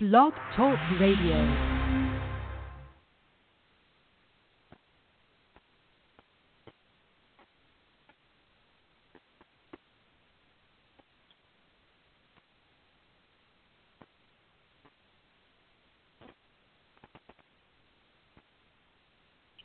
Blog Talk Radio.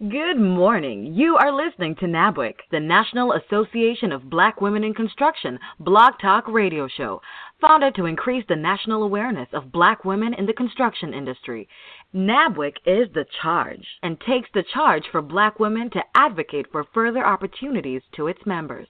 Good morning. You are listening to NABWIC, the National Association of Black Women in Construction Blog Talk Radio Show, founded to increase the national awareness of black women in the construction industry. NABWIC is the charge and takes the charge for black women to advocate for further opportunities to its members.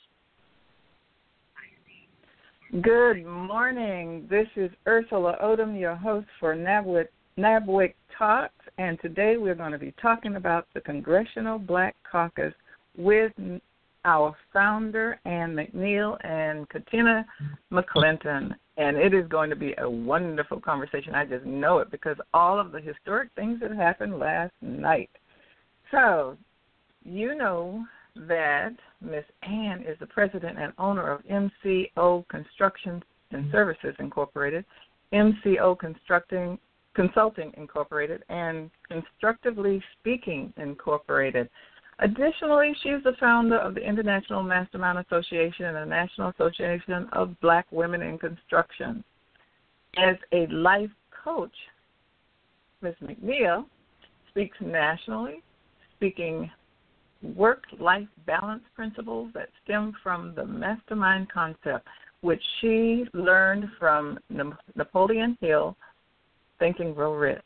Good morning. This is Ersula Odom, your host for NABWIC, NABWIC Talks, and today we're going to be talking about the Congressional Black Caucus with our founder, Ann McNeill, and Katina McClinton. And it is going to be a wonderful conversation. I just know it because all of the historic things that happened last night. So, you know that Ms. Ann is the president and owner of MCO Construction and mm-hmm. Services Incorporated, MCO Constructing Consulting Incorporated, and Constructively Speaking Incorporated. Additionally, she is the founder of the International Mastermind Association and the National Association of Black Women in Construction. As a life coach, Ms. McNeill speaks nationally, speaking work life balance principles that stem from the mastermind concept, which she learned from Napoleon Hill, Think and Grow Rich.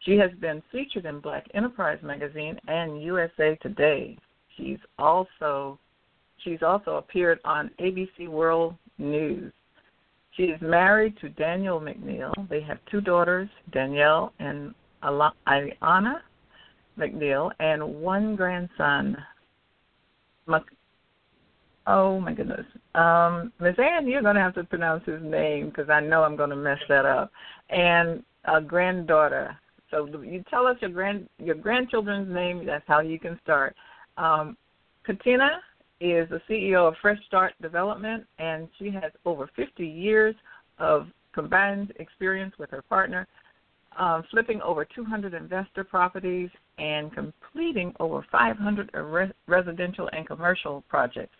She has been featured in Black Enterprise magazine and USA Today. She's also she's also appeared on ABC World News. She is married to Daniel McNeill. They have two daughters, Danelle and Ayana McNeill, and one grandson. Oh my goodness, um, Miss Ann, you're going to have to pronounce his name because I know I'm going to mess that up. And a granddaughter. So you tell us your grand your grandchildren's name. That's how you can start. Um, Katina is the CEO of Fresh Start Development, and she has over 50 years of combined experience with her partner, um, flipping over 200 investor properties and completing over 500 res- residential and commercial projects.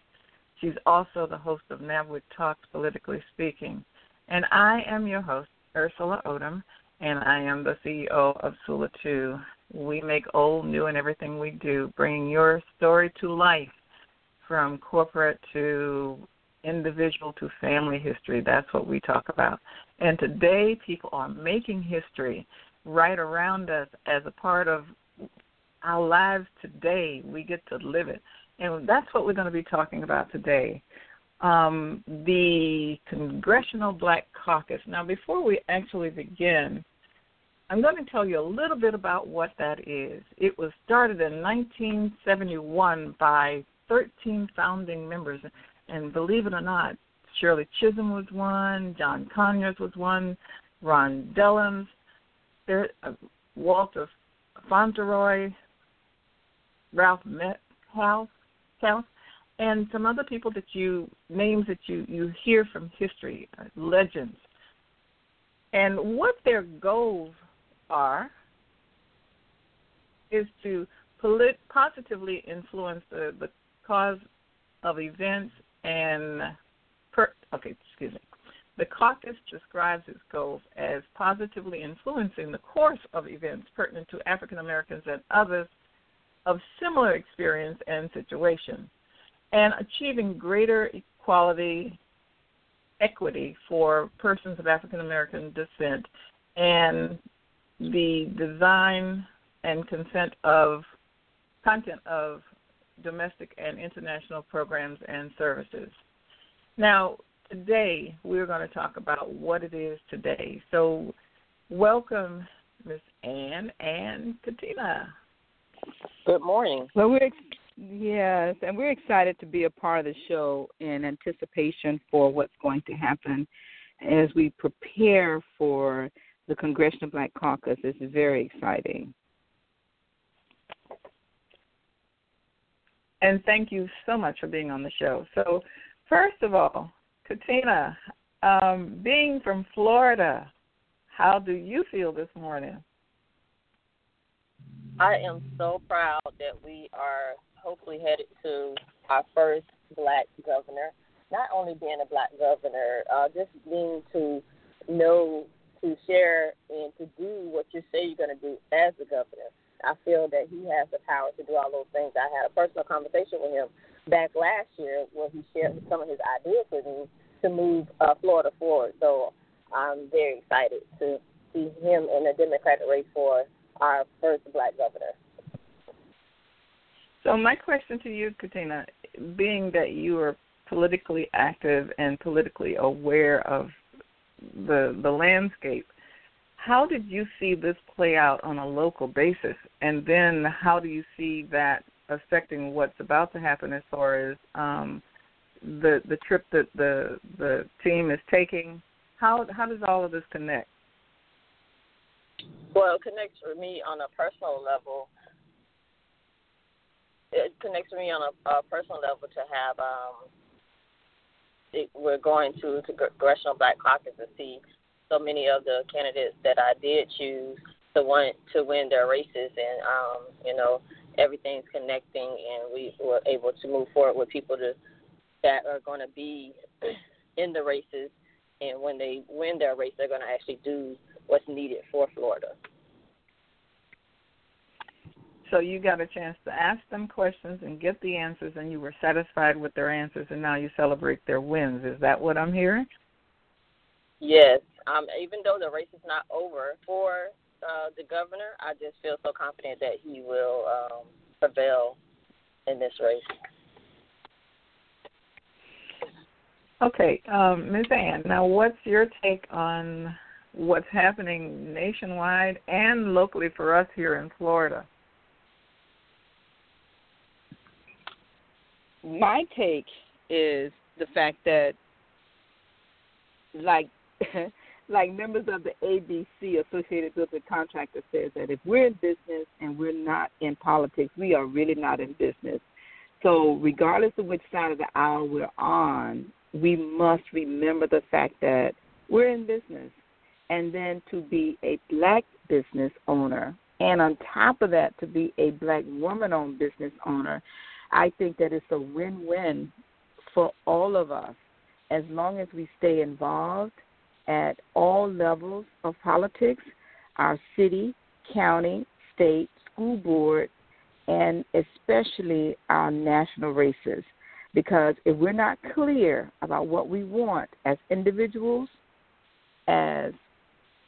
She's also the host of NABWIC Talks Politically Speaking. And I am your host, Ersula Odom, and I am the CEO of Sula 2. We make old, new, and everything we do, bringing your story to life from corporate to individual to family history. That's what we talk about. And today, people are making history right around us as a part of our lives today. We get to live it. And that's what we're going to be talking about today. Um, the Congressional Black Caucus. Now, before we actually begin, I'm going to tell you a little bit about what that is. It was started in 1971 by 13 founding members, and believe it or not, Shirley Chisholm was one, John Conyers was one, Ron Dellums, there, uh, Walter Fauntleroy, Ralph Metcalfe, and some other people that you names that you you hear from history, uh, legends, and what their goals are is to polit- positively influence the, the cause of events and per, okay, excuse me. The caucus describes its goals as positively influencing the course of events pertinent to African Americans and others of similar experience and situation. and achieving greater equality, equity for persons of African American descent, and the design and consent of content of domestic and international programs and services. Now, today we're going to talk about what it is today. So, welcome, Miss Ann and Katina. Good morning. Well, we're ex- yes, and we're excited to be a part of the show in anticipation for what's going to happen as we prepare for the Congressional Black Caucus. It's very exciting. And thank you so much for being on the show. So, first of all, Katina, um, being from Florida, how do you feel this morning? I am so proud that we are hopefully headed to our first black governor. Not only being a black governor, uh, just being to know to share and to do what you say you're going to do as the governor. I feel that he has the power to do all those things. I had a personal conversation with him back last year where he shared some of his ideas with me to move uh, Florida forward. So I'm very excited to see him in the Democratic race for our first black governor. So my question to you, Katina, being that you are politically active and politically aware of the the landscape, how did you see this play out on a local basis, and then how do you see that affecting what's about to happen as far as um, the the trip that the the team is taking? How how does all of this connect? Well, it connects with me on a personal level. It connects with me on a, a personal level to have. Um, it, we're going to to Congressional Black Caucus to see so many of the candidates that I did choose to want to win their races, and um, you know everything's connecting, and we were able to move forward with people to, that are going to be in the races, and when they win their race, they're going to actually do what's needed for Florida. So you got a chance to ask them questions and get the answers, and you were satisfied with their answers, and now you celebrate their wins. Is that what I'm hearing? Yes. Um, even though the race is not over for uh, the governor, I just feel so confident that he will um, prevail in this race. Okay, um, Ms. Ann. Now, what's your take on what's happening nationwide and locally for us here in Florida? My take is the fact that, like, like members of the ABC, Associated Builders Contractors, says that if we're in business and we're not in politics, we are really not in business. So, regardless of which side of the aisle we're on, we must remember the fact that we're in business. And then to be a black business owner, and on top of that, to be a black woman owned business owner, I think that it's a win win for all of us as long as we stay involved at all levels of politics our city, county, state, school board, and especially our national races. Because if we're not clear about what we want as individuals, as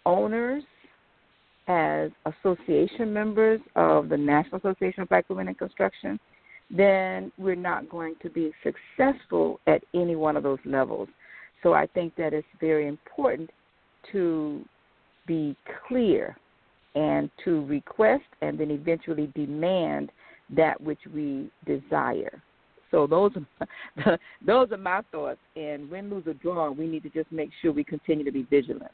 owners, as association members of the National Association of Black Women in Construction, then we're not going to be successful at any one of those levels. So I think that it's very important to be clear and to request and then eventually demand that which we desire. So those are those are my thoughts. And win, lose, or draw, we need to just make sure we continue to be vigilant.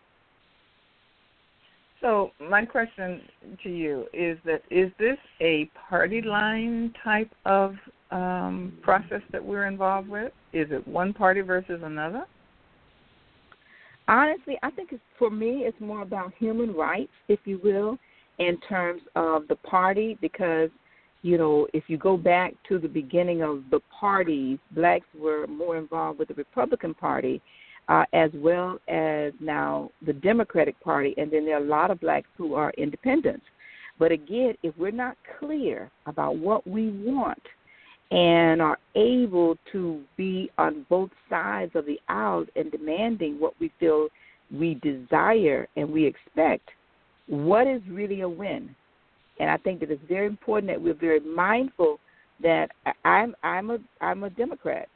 So my question to you is that is this a party line type of um, process that we're involved with? Is it one party versus another? Honestly, I think it's for me, it's more about human rights, if you will, in terms of the party, because you know, if you go back to the beginning of the parties, blacks were more involved with the Republican Party, uh, as well as now the Democratic Party, and then there are a lot of blacks who are independents. But again, if we're not clear about what we want and are able to be on both sides of the aisle and demanding what we feel we desire and we expect, what is really a win? And I think that it's very important that we're very mindful that I'm I'm a I'm a Democrat.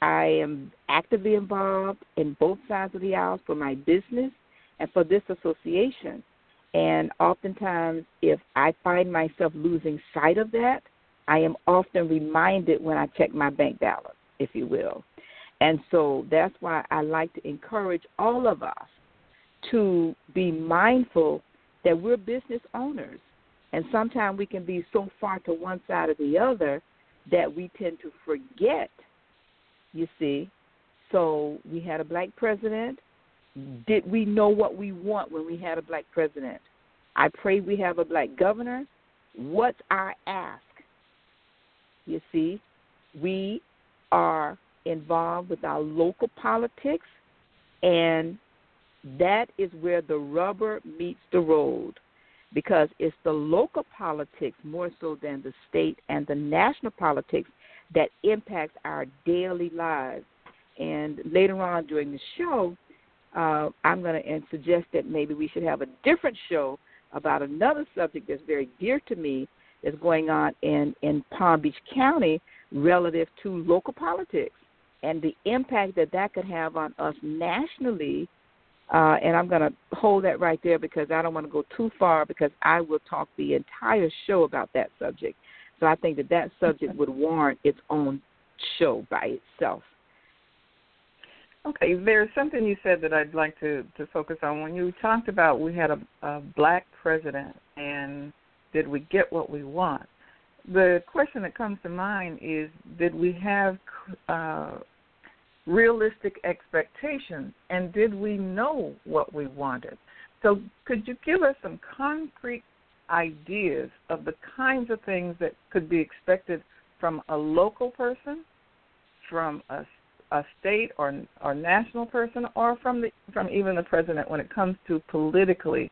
I am actively involved in both sides of the aisle for my business and for this association. And oftentimes, if I find myself losing sight of that, I am often reminded when I check my bank balance, if you will. And so that's why I like to encourage all of us to be mindful that we're business owners. And sometimes we can be so far to one side or the other that we tend to forget, you see. So we had a black president. Did we know what we want when we had a black president? I pray we have a black governor. What's our ask? You see, we are involved with our local politics, and that is where the rubber meets the road because it's the local politics more so than the state and the national politics that impacts our daily lives. And later on during the show, uh, I'm going to suggest that maybe we should have a different show about another subject that's very dear to me, that's going on in, in Palm Beach County relative to local politics and the impact that that could have on us nationally. Uh, and I'm going to hold that right there because I don't want to go too far because I will talk the entire show about that subject. So I think that that subject would warrant its own show by itself. Okay, there's something you said that I'd like to to focus on. When you talked about we had a, a black president and did we get what we want? The question that comes to mind is did we have uh, realistic expectations and did we know what we wanted? So, could you give us some concrete ideas of the kinds of things that could be expected from a local person, from a, a state or or national person, or from the from even the president when it comes to politically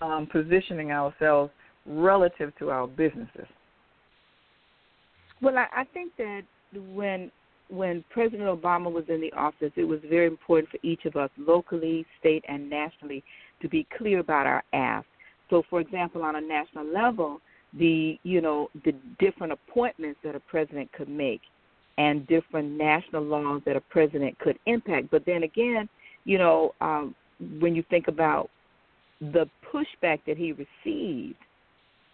um, positioning ourselves relative to our businesses? Well, I, I think that when when President Obama was in the office, it was very important for each of us, locally, state, and nationally, to be clear about our ask. So, for example, on a national level, the you know the different appointments that a president could make, and different national laws that a president could impact. But then again, you know, um, when you think about the pushback that he received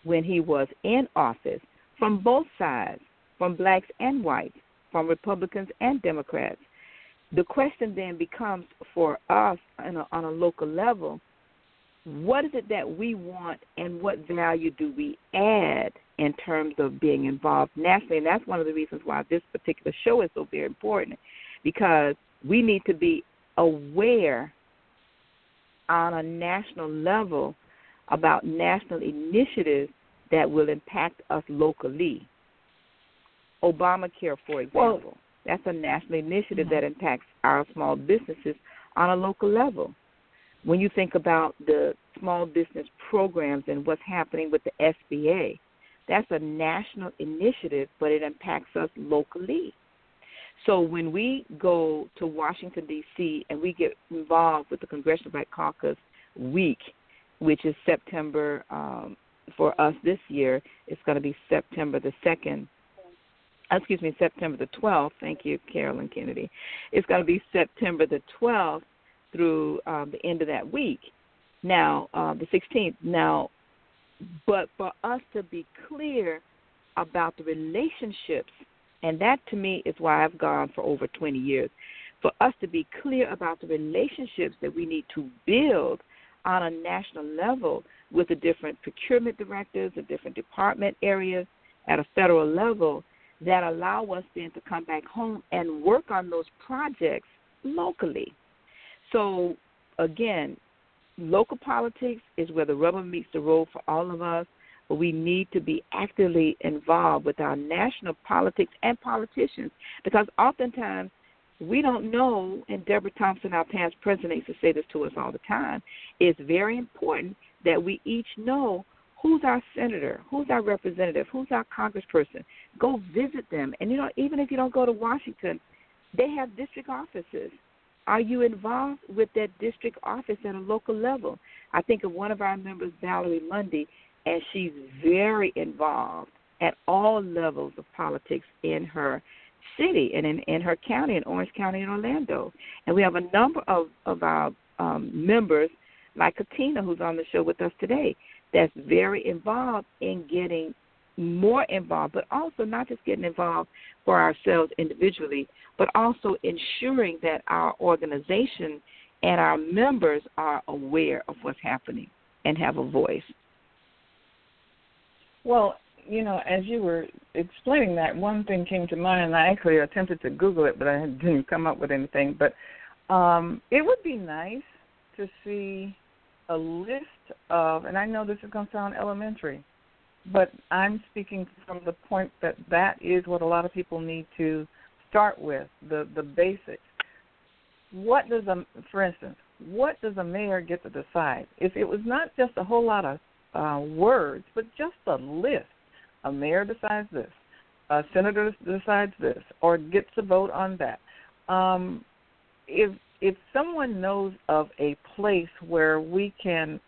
when he was in office from both sides, from blacks and whites, from Republicans and Democrats. The question then becomes for us on a, on a local level what is it that we want and what value do we add in terms of being involved nationally? And that's one of the reasons why this particular show is so very important because we need to be aware on a national level about national initiatives that will impact us locally. Obamacare, for example, that's a national initiative mm-hmm. that impacts our small businesses on a local level. When you think about the small business programs and what's happening with the SBA, that's a national initiative, but it impacts us locally. So when we go to Washington D.C. and we get involved with the Congressional Black Caucus Week, which is September um, for us this year, it's going to be September the second. Excuse me, September the 12th. Thank you, Carolyn Kennedy. It's going to be September the 12th through um, the end of that week. Now, uh, the 16th. Now, but for us to be clear about the relationships, and that to me is why I've gone for over 20 years, for us to be clear about the relationships that we need to build on a national level with the different procurement directors, the different department areas at a federal level that allow us then to come back home and work on those projects locally. So, again, local politics is where the rubber meets the road for all of us, but we need to be actively involved with our national politics and politicians because oftentimes we don't know, and Deborah Thompson, our past president, used to say this to us all the time, it's very important that we each know who's our senator, who's our representative, who's our congressperson. Go visit them. And you know, even if you don't go to Washington, they have district offices. Are you involved with that district office at a local level? I think of one of our members, Valerie Lundy, and she's very involved at all levels of politics in her city and in, in her county, in Orange County and Orlando. And we have a number of, of our um, members, like Katina, who's on the show with us today, that's very involved in getting more involved, but also not just getting involved for ourselves individually, but also ensuring that our organization and our members are aware of what's happening and have a voice. Well, you know, as you were explaining that, one thing came to mind, and I actually attempted to Google it, but I didn't come up with anything. But um, it would be nice to see a list of, and I know this is going to sound elementary, but I'm speaking from the point that that is what a lot of people need to start with the the basics. What does a, for instance, what does a mayor get to decide? If it was not just a whole lot of uh, words, but just a list a mayor decides this, a senator decides this, or gets a vote on that. Um, if if someone knows of a place where we can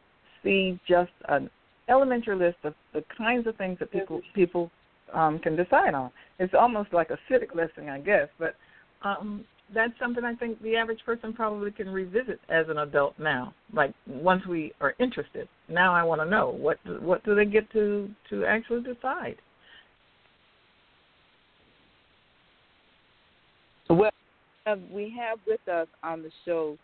see just an elementary list of the kinds of things that people people um, can decide on, it's almost like a civic lesson, I guess. But um, that's something I think the average person probably can revisit as an adult now. Like once we are interested, now I want to know what what do they get to to actually decide. Well, we have with us on the show,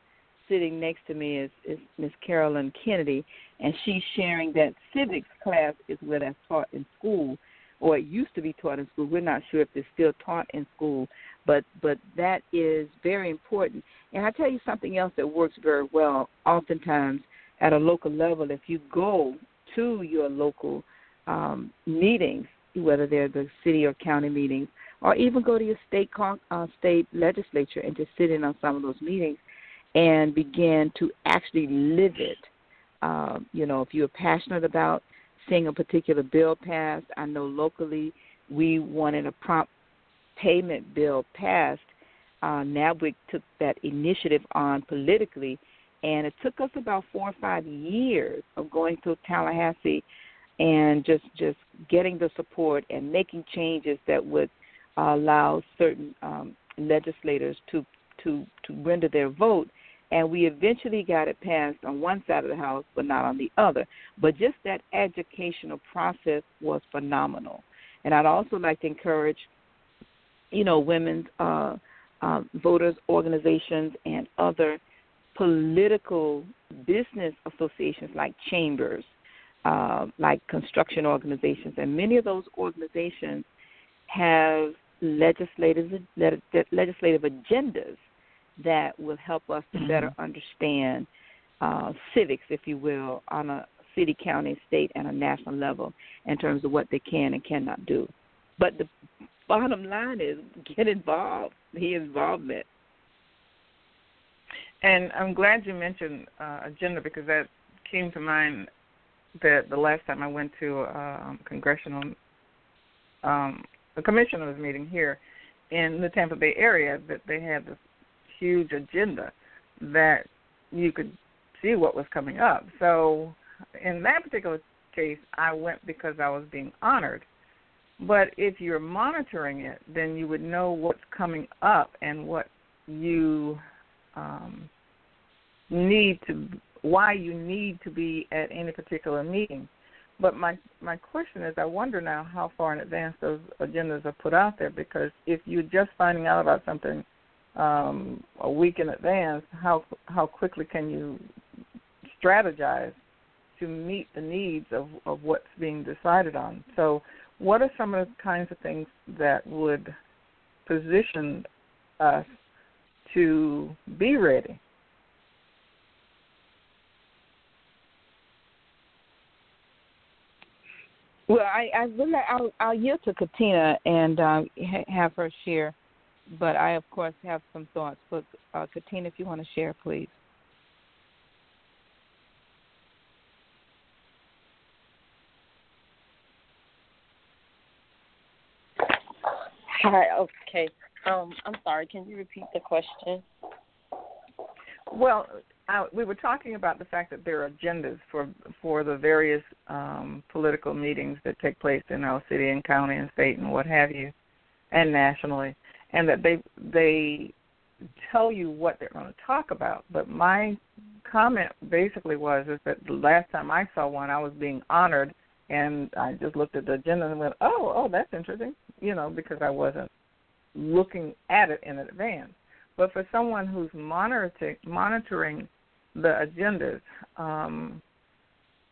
sitting next to me is is Miss Carolyn Kennedy, and she's sharing that civics class is where that's taught in school, or it used to be taught in school. We're not sure if it's still taught in school, but but that is very important. And I tell you something else that works very well. Oftentimes, at a local level, if you go to your local um, meetings, whether they're the city or county meetings, or even go to your state uh, state legislature and just sit in on some of those meetings and begin to actually live it. Um, you know, if you're passionate about seeing a particular bill passed, I know locally we wanted a prompt payment bill passed, uh, NABWIC took that initiative on politically, and it took us about four or five years of going through Tallahassee and just just getting the support and making changes that would uh, allow certain um, legislators to to to render their vote. And we eventually got it passed on one side of the house, but not on the other. But just that educational process was phenomenal. And I'd also like to encourage you know, women's uh, uh, voters organizations and other political business associations like chambers, uh, like construction organizations, and many of those organizations have legislative legislative agendas that will help us to better mm-hmm. understand uh, civics, if you will, on a city, county, state, and a national level in terms of what they can and cannot do. But the bottom line is get involved, the involvement. And I'm glad you mentioned uh, agenda because that came to mind that the last time I went to a um, congressional um, a commissioner's meeting here in the Tampa Bay area that they had this huge agenda that you could see what was coming up. So in that particular case, I went because I was being honored but if you're monitoring it, then you would know what's coming up and what you um, need to, why you need to be at any particular meeting. But my my question is, I wonder now how far in advance those agendas are put out there. Because if you're just finding out about something um, a week in advance, how how quickly can you strategize to meet the needs of of what's being decided on? So what are some of the kinds of things that would position us to be ready? Well, I, I really I'll, I'll yield to Katina and uh, ha- have her share, but I of course have some thoughts. But uh, Katina, if you want to share, please. Hi. Okay. Um, I'm sorry. Can you repeat the question? Well, I, we were talking about the fact that there are agendas for for the various um, political meetings that take place in our city and county and state and what have you, and nationally, and that they they tell you what they're going to talk about. But my comment basically was is that the last time I saw one, I was being honored, and I just looked at the agenda and went, "Oh, oh, that's interesting," you know, because I wasn't looking at it in advance. But for someone who's monitoring monitoring the agendas, um,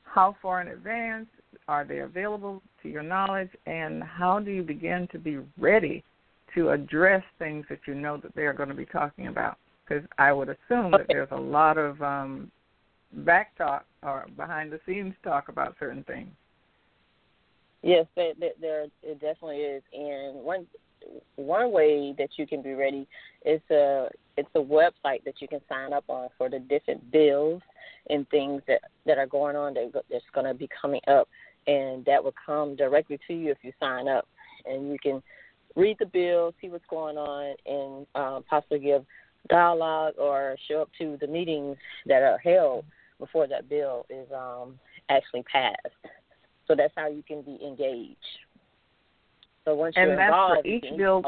how far in advance are they available to your knowledge, and how do you begin to be ready to address things that you know that they are going to be talking about? Because I would assume that there's a lot of um, back talk or behind the scenes talk about certain things. Yes, there, there it definitely is, and one one way that you can be ready is a it's a website that you can sign up on for the different bills and things that that are going on that that's going to be coming up, and that will come directly to you if you sign up, and you can read the bill, see what's going on, and um, possibly give dialogue or show up to the meetings that are held before that bill is um, actually passed. So that's how you can be engaged. So once and you're that's involved, for each you bill.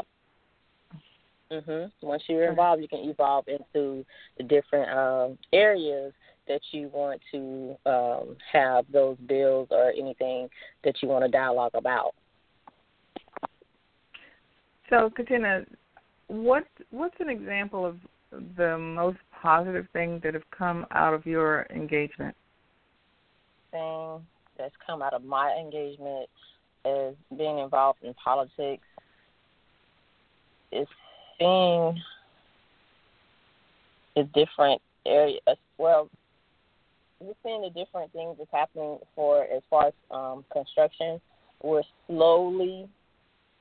Mhm. Once you're involved, you can evolve into the different um, areas that you want to um, have those bills or anything that you want to dialogue about. So, Katina, what what's an example of the most positive thing that have come out of your engagement? Thing that's come out of my engagement is being involved in politics. Is seeing the different areas. Well, we're seeing the different things that's happening for as far as um, construction. We're slowly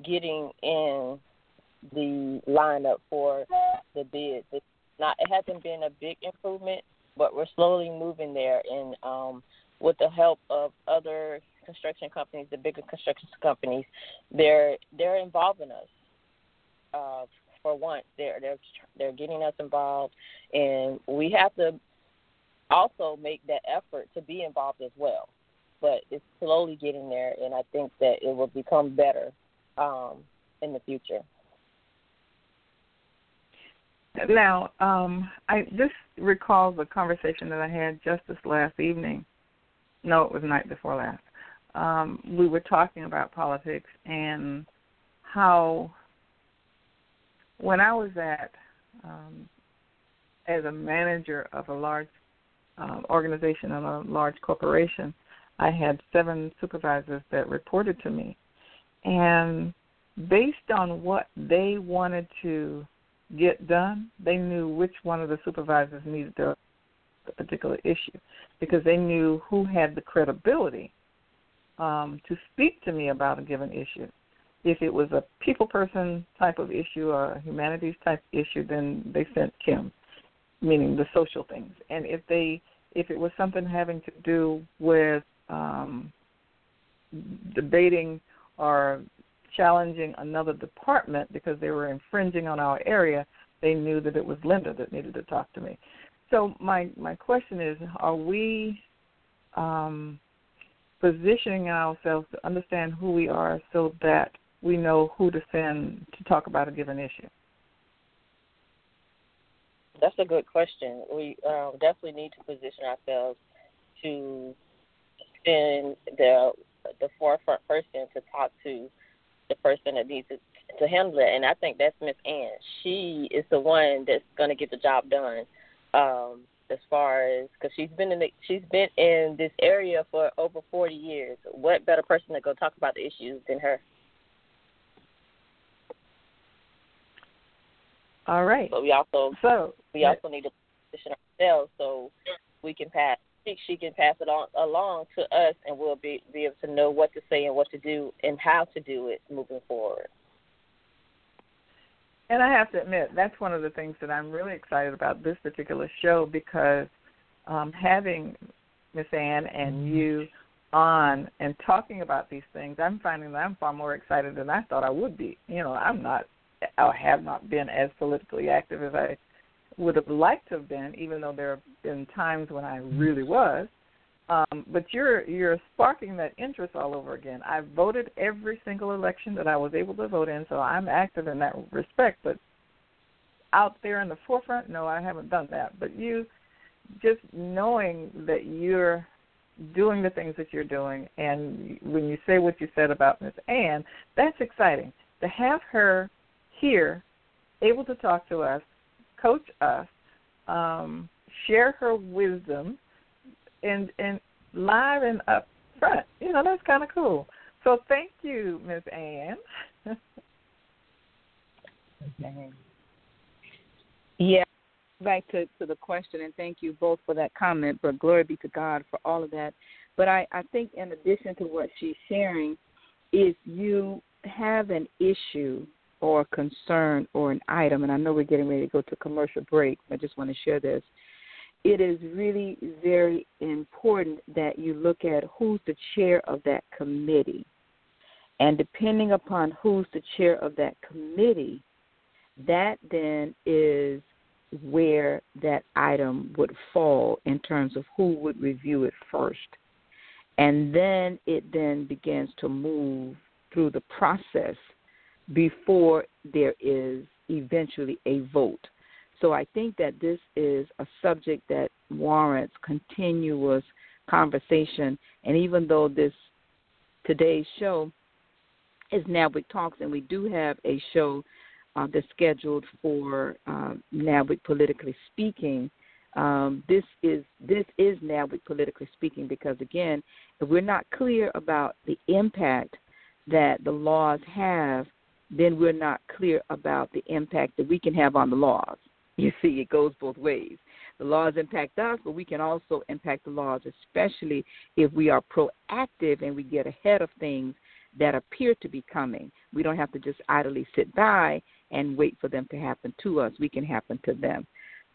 getting in the lineup for the. It's not it hasn't been a big improvement, but we're slowly moving there and um with the help of other construction companies, the bigger construction companies, they're they're involving us. Uh, for once, they're they're they're getting us involved, and we have to also make that effort to be involved as well. But it's slowly getting there, and I think that it will become better um, in the future. Now, um, I this recalls a conversation that I had just this last evening. No, it was night before last. Um, we were talking about politics and how when I was at um, as a manager of a large uh, organization and a large corporation, I had seven supervisors that reported to me, and based on what they wanted to get done, they knew which one of the supervisors needed the, the particular issue because they knew who had the credibility um, to speak to me about a given issue. If it was a people person type of issue or a humanities type issue, then they sent Kim, meaning the social things. And if they if it was something having to do with um, debating or challenging another department because they were infringing on our area, they knew that it was Linda that needed to talk to me. So my my question is, are we um, positioning ourselves to understand who we are so that we know who to send to talk about a given issue? That's a good question. We uh, definitely need to position ourselves to send the the forefront person to talk to the person that needs to, to handle it, and I think that's Miss Ann. She is the one that's going to get the job done. Um, as far as because she's been in the, she's been in this area for over 40 years. What better person to go talk about the issues than her? All right. But we also so we also need to position ourselves so we can pass she can pass it on along to us, and we'll be be able to know what to say and what to do and how to do it moving forward. And I have to admit, that's one of the things that I'm really excited about this particular show because um, having Miss Ann and mm-hmm. you on and talking about these things, I'm finding that I'm far more excited than I thought I would be. You know, I'm not, I have not been as politically active as I would have liked to have been, even though there have been times when I really was. Um, but you're you're sparking that interest all over again. I voted every single election that I was able to vote in, so I'm active in that respect. But out there in the forefront, no, I haven't done that. But you, just knowing that you're doing the things that you're doing, and when you say what you said about Miss Ann, that's exciting to have her here, able to talk to us, coach us, um, share her wisdom, and and live and up front. You know that's kind of cool. So thank you, Miss Ann. okay. Yeah, back to, to the question, and thank you both for that comment. But glory be to God for all of that. But I, I think, in addition to what she's sharing, if you have an issue or a concern or an item, and I know we're getting ready to go to commercial break, I just want to share this. It is really very important that you look at who's the chair of that committee. And depending upon who's the chair of that committee, that then is where that item would fall in terms of who would review it first. And then it then begins to move through the process before there is eventually a vote. So I think that this is a subject that warrants continuous conversation. And even though this today's show is NABWIC Talks, and we do have a show uh, that's scheduled for um, NABWIC Politically Speaking. Um, this is this is NABWIC Politically Speaking because again, if we're not clear about the impact that the laws have, then we're not clear about the impact that we can have on the laws. You see, it goes both ways. The laws impact us, but we can also impact the laws, especially if we are proactive and we get ahead of things that appear to be coming. We don't have to just idly sit by and wait for them to happen to us. We can happen to them.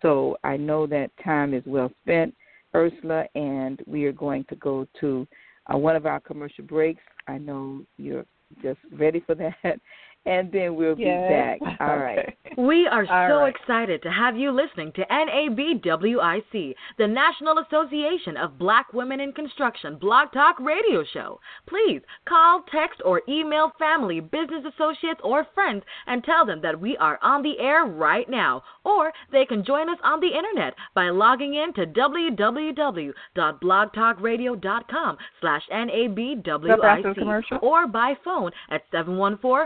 So I know that time is well spent, Ersula, and we are going to go to uh, one of our commercial breaks. I know you're just ready for that and then we'll be back. All right. We are All so right. excited to have you listening to NABWIC, the National Association of Black Women in Construction Blog Talk Radio Show. Please call, text, or email family, business associates, or friends and tell them that we are on the air right now. Or they can join us on the internet by logging in to www.blogtalkradio.com slash NABWIC or by phone at 714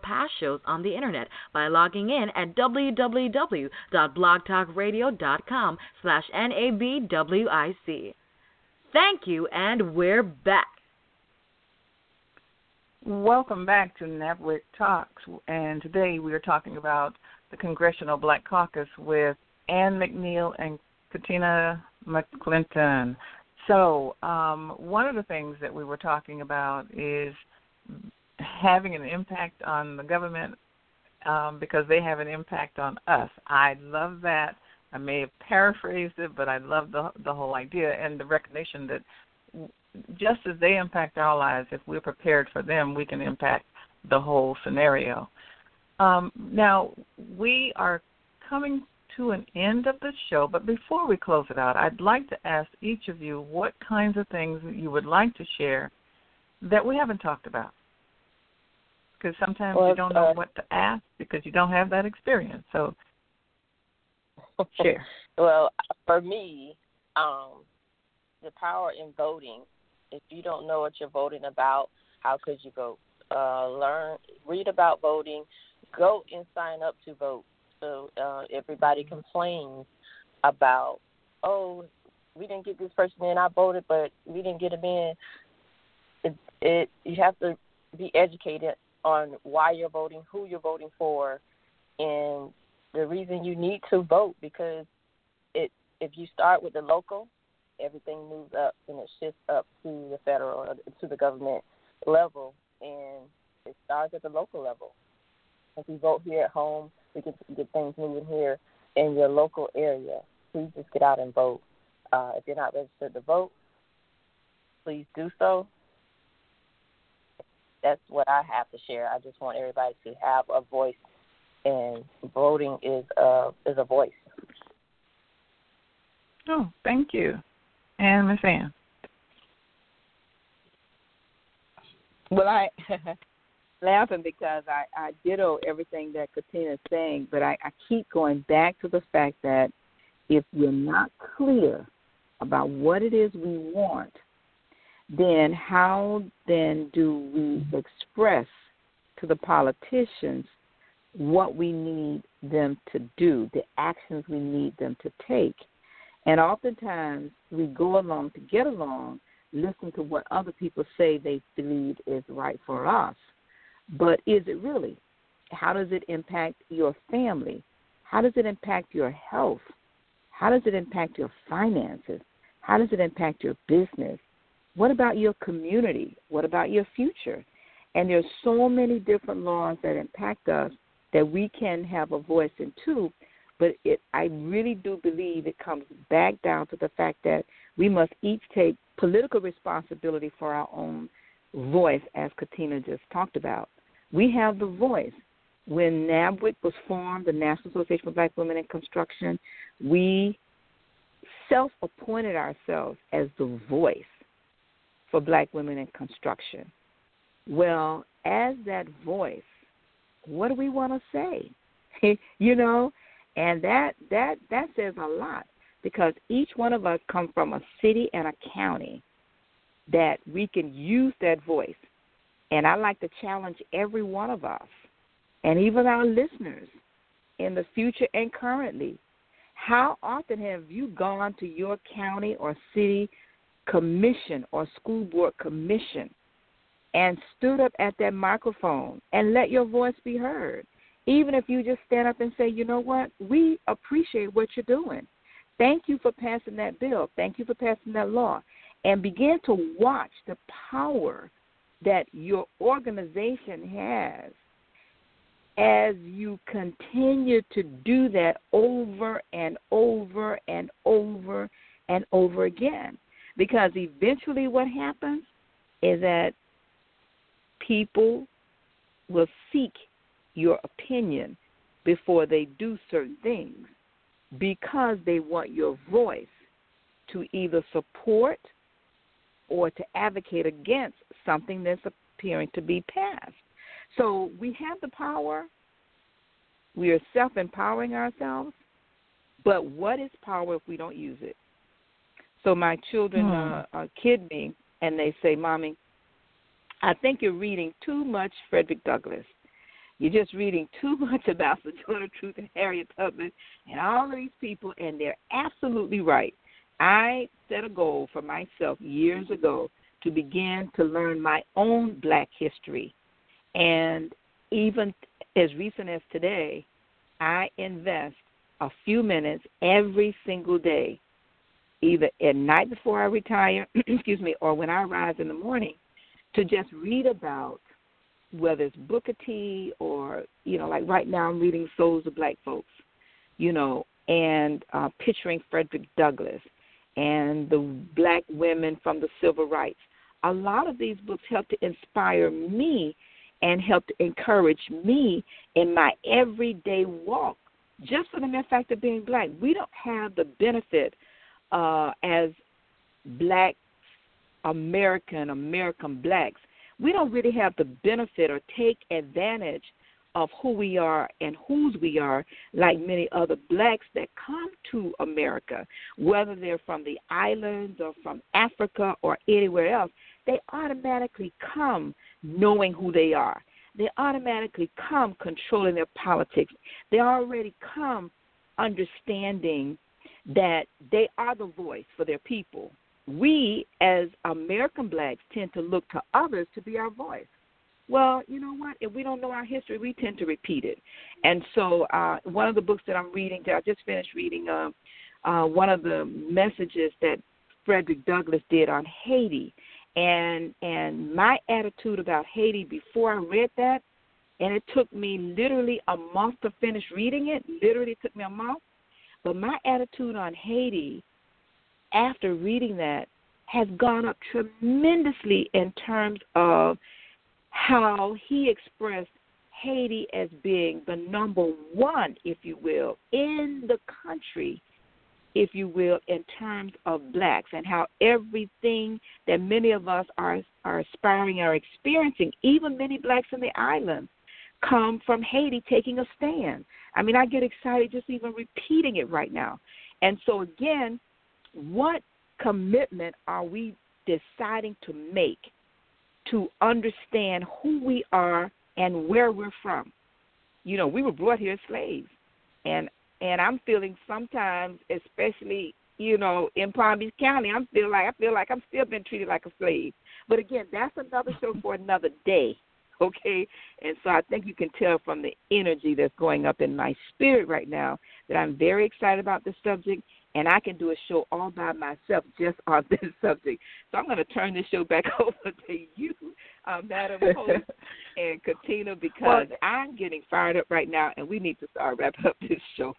past shows on the internet by logging in at www.blogtalkradio.com slash NABWIC. Thank you, and we're back. Welcome back to NABWIC Talks, and today we are talking about the Congressional Black Caucus with Ann McNeill and Katina McClinton. So, um, one of the things that we were talking about is having an impact on the government um, because they have an impact on us. I love that. I may have paraphrased it, but I love the the whole idea and the recognition that just as they impact our lives, if we're prepared for them, we can impact the whole scenario. Um, now we are coming to an end of the show, but before we close it out, I'd like to ask each of you what kinds of things you would like to share that we haven't talked about because sometimes well, you don't know uh, what to ask because you don't have that experience. So, share. well, for me, um, the power in voting. If you don't know what you're voting about, how could you vote? Uh, learn, read about voting, go and sign up to vote. So uh, everybody complains about, oh, we didn't get this person in. I voted, but we didn't get him in. it you have to be educated on why you're voting, who you're voting for, and the reason you need to vote because it if you start with the local, everything moves up and it shifts up to the federal to the government level and it starts at the local level. If you vote here at home, we can get things moving here in your local area. Please just get out and vote. Uh, if you're not registered to vote, please do so. That's what I have to share. I just want everybody to have a voice, and voting is a is a voice. Oh, thank you, and Miss Ann. Well, I laughing because I I ditto everything that Katina is saying, but I, I keep going back to the fact that if we're not clear about what it is we want, then how then do we express to the politicians what we need them to do, the actions we need them to take? And oftentimes we go along to get along, listen to what other people say they believe is right for us. But is it really? How does it impact your family? How does it impact your health? How does it impact your finances? How does it impact your business? What about your community? What about your future? And there's so many different laws that impact us that we can have a voice in too. But it, I really do believe it comes back down to the fact that we must each take political responsibility for our own voice, as Katina just talked about. We have the voice. When NABWIC was formed, the National Association for Black Women in Construction, we self appointed ourselves as the voice for black women in construction. Well, as that voice, what do we want to say? you know, and that that that says a lot because each one of us come from a city and a county that we can use that voice. And I like to challenge every one of us and even our listeners in the future and currently. How often have you gone to your county or city commission or school board commission and stood up at that microphone and let your voice be heard? Even if you just stand up and say, you know what, we appreciate what you're doing. Thank you for passing that bill. Thank you for passing that law and begin to watch the power that your organization has as you continue to do that over and over and over and over again. Because eventually, what happens is that people will seek your opinion before they do certain things because they want your voice to either support or to advocate against something that's appearing to be passed. So we have the power. We are self empowering ourselves. But what is power if we don't use it? So my children hmm. uh, uh, kid me and they say, Mommy, I think you're reading too much Frederick Douglass. You're just reading too much about Sojourner Truth and Harriet Tubman and all of these people, and they're absolutely right. I set a goal for myself years ago to begin to learn my own black history. And even as recent as today, I invest a few minutes every single day, either at night before I retire, excuse me, or when I rise in the morning, to just read about whether it's Booker T or, you know, like right now I'm reading Souls of Black Folks, you know, and uh, picturing Frederick Douglass and the black women from the civil rights. A lot of these books help to inspire me and help to encourage me in my everyday walk. Just for the mere fact of being black, we don't have the benefit uh, as black American American blacks. We don't really have the benefit or take advantage of who we are and whose we are, like many other blacks that come to America, whether they're from the islands or from Africa or anywhere else, they automatically come knowing who they are. They automatically come controlling their politics. They already come understanding that they are the voice for their people, we as American blacks tend to look to others to be our voice. Well, you know what? If we don't know our history, we tend to repeat it. And so, uh, one of the books that I'm reading, that I just finished reading, uh, uh, one of the messages that Frederick Douglass did on Haiti, and and my attitude about Haiti before I read that, and it took me literally a month to finish reading it. Literally took me a month. But my attitude on Haiti after reading that has gone up tremendously in terms of how he expressed Haiti as being the number one, if you will, in the country, if you will, in terms of blacks and how everything that many of us are are aspiring are experiencing, even many blacks in the islands, come from Haiti taking a stand. I mean, I get excited just even repeating it right now. And so again, what commitment are we deciding to make to understand who we are and where we're from? You know, we were brought here as slaves, and and I'm feeling sometimes, especially you know in Palm Beach County, I'm feel like I feel like I'm still being treated like a slave. But again, that's another show for another day. Okay, and so I think you can tell from the energy that's going up in my spirit right now that I'm very excited about this subject and I can do a show all by myself just on this subject. So I'm going to turn this show back over to you, uh, Madam Host and Katina, because well, I'm getting fired up right now, and we need to start wrapping up this show.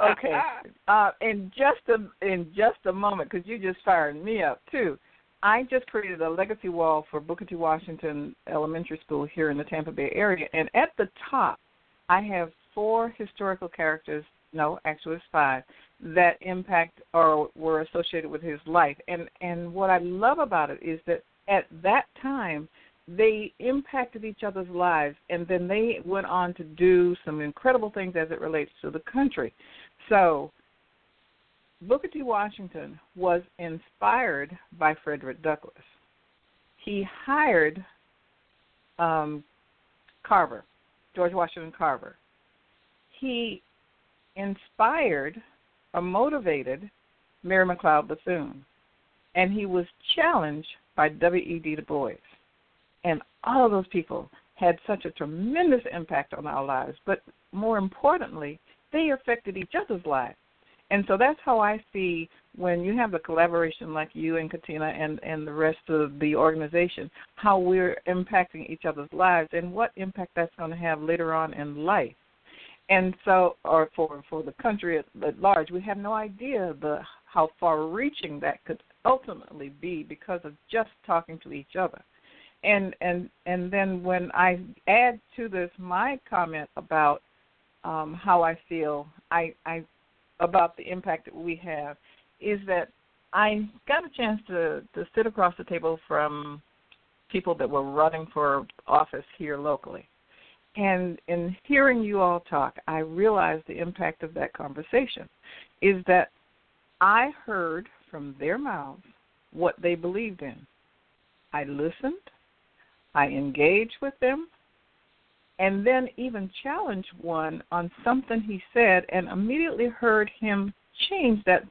okay. Uh, in just a in just a moment, because you just fired me up too. I just created a legacy wall for Booker T. Washington Elementary School here in the Tampa Bay area, and at the top, I have four historical characters. No, actually, it's five that impact or were associated with his life. And and what I love about it is that at that time they impacted each other's lives and then they went on to do some incredible things as it relates to the country. So Booker T. Washington was inspired by Frederick Douglass. He hired um, Carver, George Washington Carver. He inspired or motivated Mary McLeod Bethune. And he was challenged by W.E.B. Du Bois. And all of those people had such a tremendous impact on our lives. But more importantly, they affected each other's lives. And so that's how I see when you have a collaboration like you and Katina and, and the rest of the organization, how we're impacting each other's lives and what impact that's going to have later on in life. And so or for for the country at, at large we have no idea the how far reaching that could ultimately be because of just talking to each other. And and and then when i add to this my comment about um how i feel i i about the impact that we have is that i got a chance to to sit across the table from people that were running for office here locally. And in hearing you all talk, I realized the impact of that conversation is that I heard from their mouths what they believed in. I listened, I engaged with them, and then even challenged one on something he said and immediately heard him change that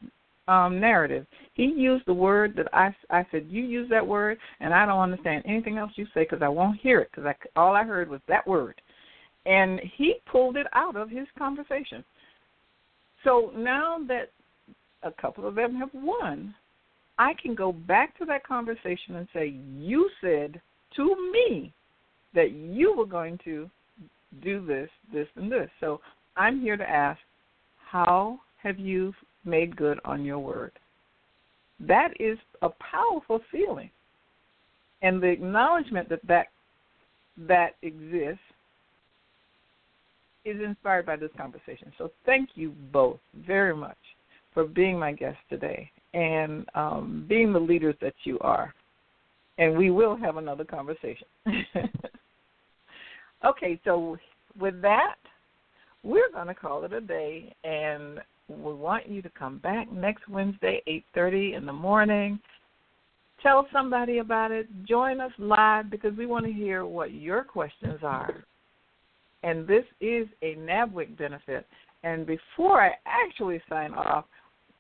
um, narrative. He used the word that I, I said, you use that word, and I don't understand anything else you say because I won't hear it because I, all I heard was that word and he pulled it out of his conversation. So now that a couple of them have won, I can go back to that conversation and say, You said to me that you were going to do this, this, and this. So I'm here to ask, How have you made good on your word? That is a powerful feeling. And the acknowledgement that that, that exists is inspired by this conversation. So thank you both very much for being my guest today and um, being the leaders that you are. And we will have another conversation. okay, so with that, we're going to call it a day, and we want you to come back next Wednesday, 8:30 in the morning. Tell somebody about it. Join us live because we want to hear what your questions are and this is a NABWIC benefit. And before I actually sign off,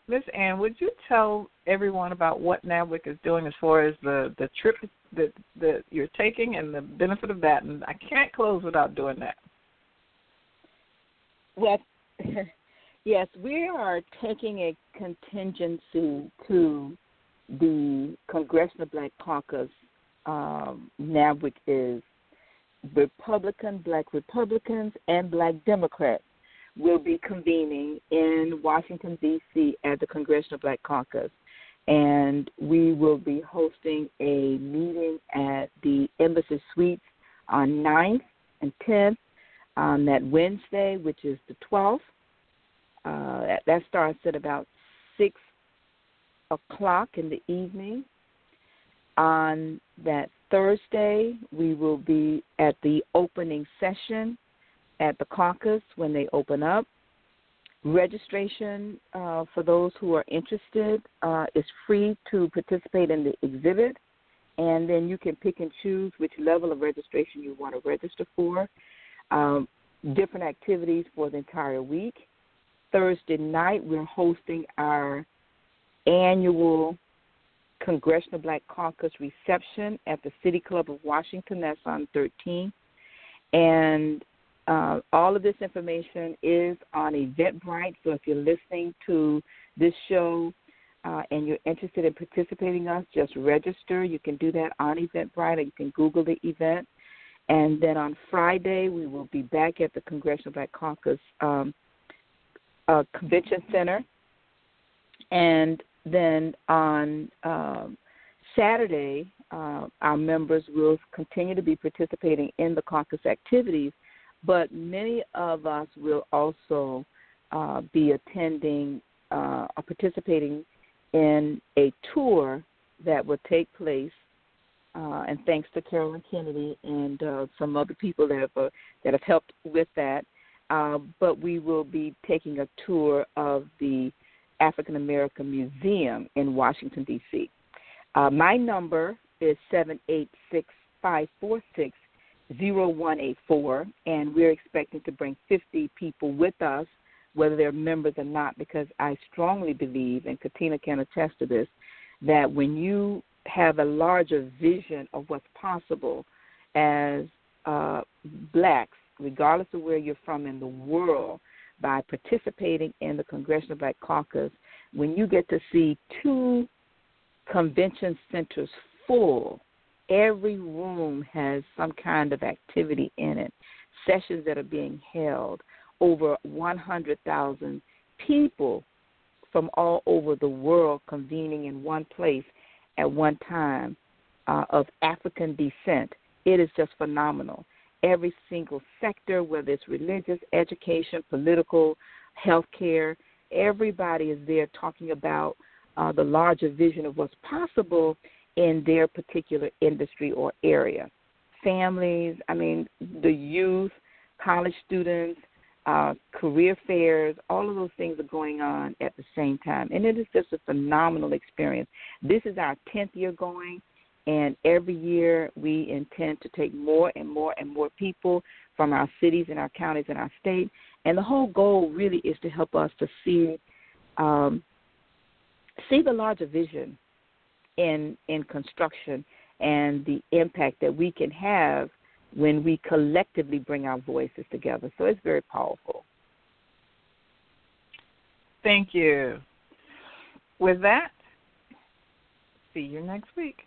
Miss Ann, would you tell everyone about what NABWIC is doing as far as the the trip that that you're taking and the benefit of that? And I can't close without doing that. Well, yes, we are taking a contingency to the Congressional Black Caucus. Um, NABWIC is Republican, Black Republicans, and Black Democrats will be convening in Washington, D.C. at the Congressional Black Caucus. And we will be hosting a meeting at the Embassy Suites on 9th and 10th on that Wednesday, which is the 12th. Uh, that starts at about 6 o'clock in the evening. On that Thursday, we will be at the opening session at the caucus when they open up. Registration uh, for those who are interested uh, is free to participate in the exhibit, and then you can pick and choose which level of registration you want to register for. Um, different activities for the entire week. Thursday night, we're hosting our annual Congressional Black Caucus reception at the City Club of Washington. That's on 13th. And uh, all of this information is on Eventbrite. So if you're listening to this show uh, and you're interested in participating us, just register. You can do that on Eventbrite or you can Google the event. And then on Friday, we will be back at the Congressional Black Caucus um, uh, Convention Center. And then on um, Saturday, uh, our members will continue to be participating in the caucus activities, but many of us will also uh, be attending uh, or participating in a tour that will take place. Uh, and thanks to Carolyn Kennedy and uh, some other people that have uh, that have helped with that. but we will be taking a tour of the African American Museum in Washington, D.C. Uh, my number is 786 546 0184, and we're expecting to bring 50 people with us, whether they're members or not, because I strongly believe, and Katina can attest to this, that when you have a larger vision of what's possible as uh, blacks, regardless of where you're from in the world, by participating in the Congressional Black Caucus, when you get to see two convention centers full, every room has some kind of activity in it, sessions that are being held, over 100,000 people from all over the world convening in one place at one time uh, of African descent. It is just phenomenal every single sector, whether it's religious, education, political, healthcare. Everybody is there talking about uh, the larger vision of what's possible in their particular industry or area. Families, I mean, the youth, college students, uh, career fairs, all of those things are going on at the same time. And it is just a phenomenal experience. This is our 10th year going. And every year we intend to take more and more and more people from our cities and our counties and our state. And the whole goal really is to help us to see um, see the larger vision in in construction and the impact that we can have when we collectively bring our voices together. So it's very powerful. Thank you. With that, see you next week.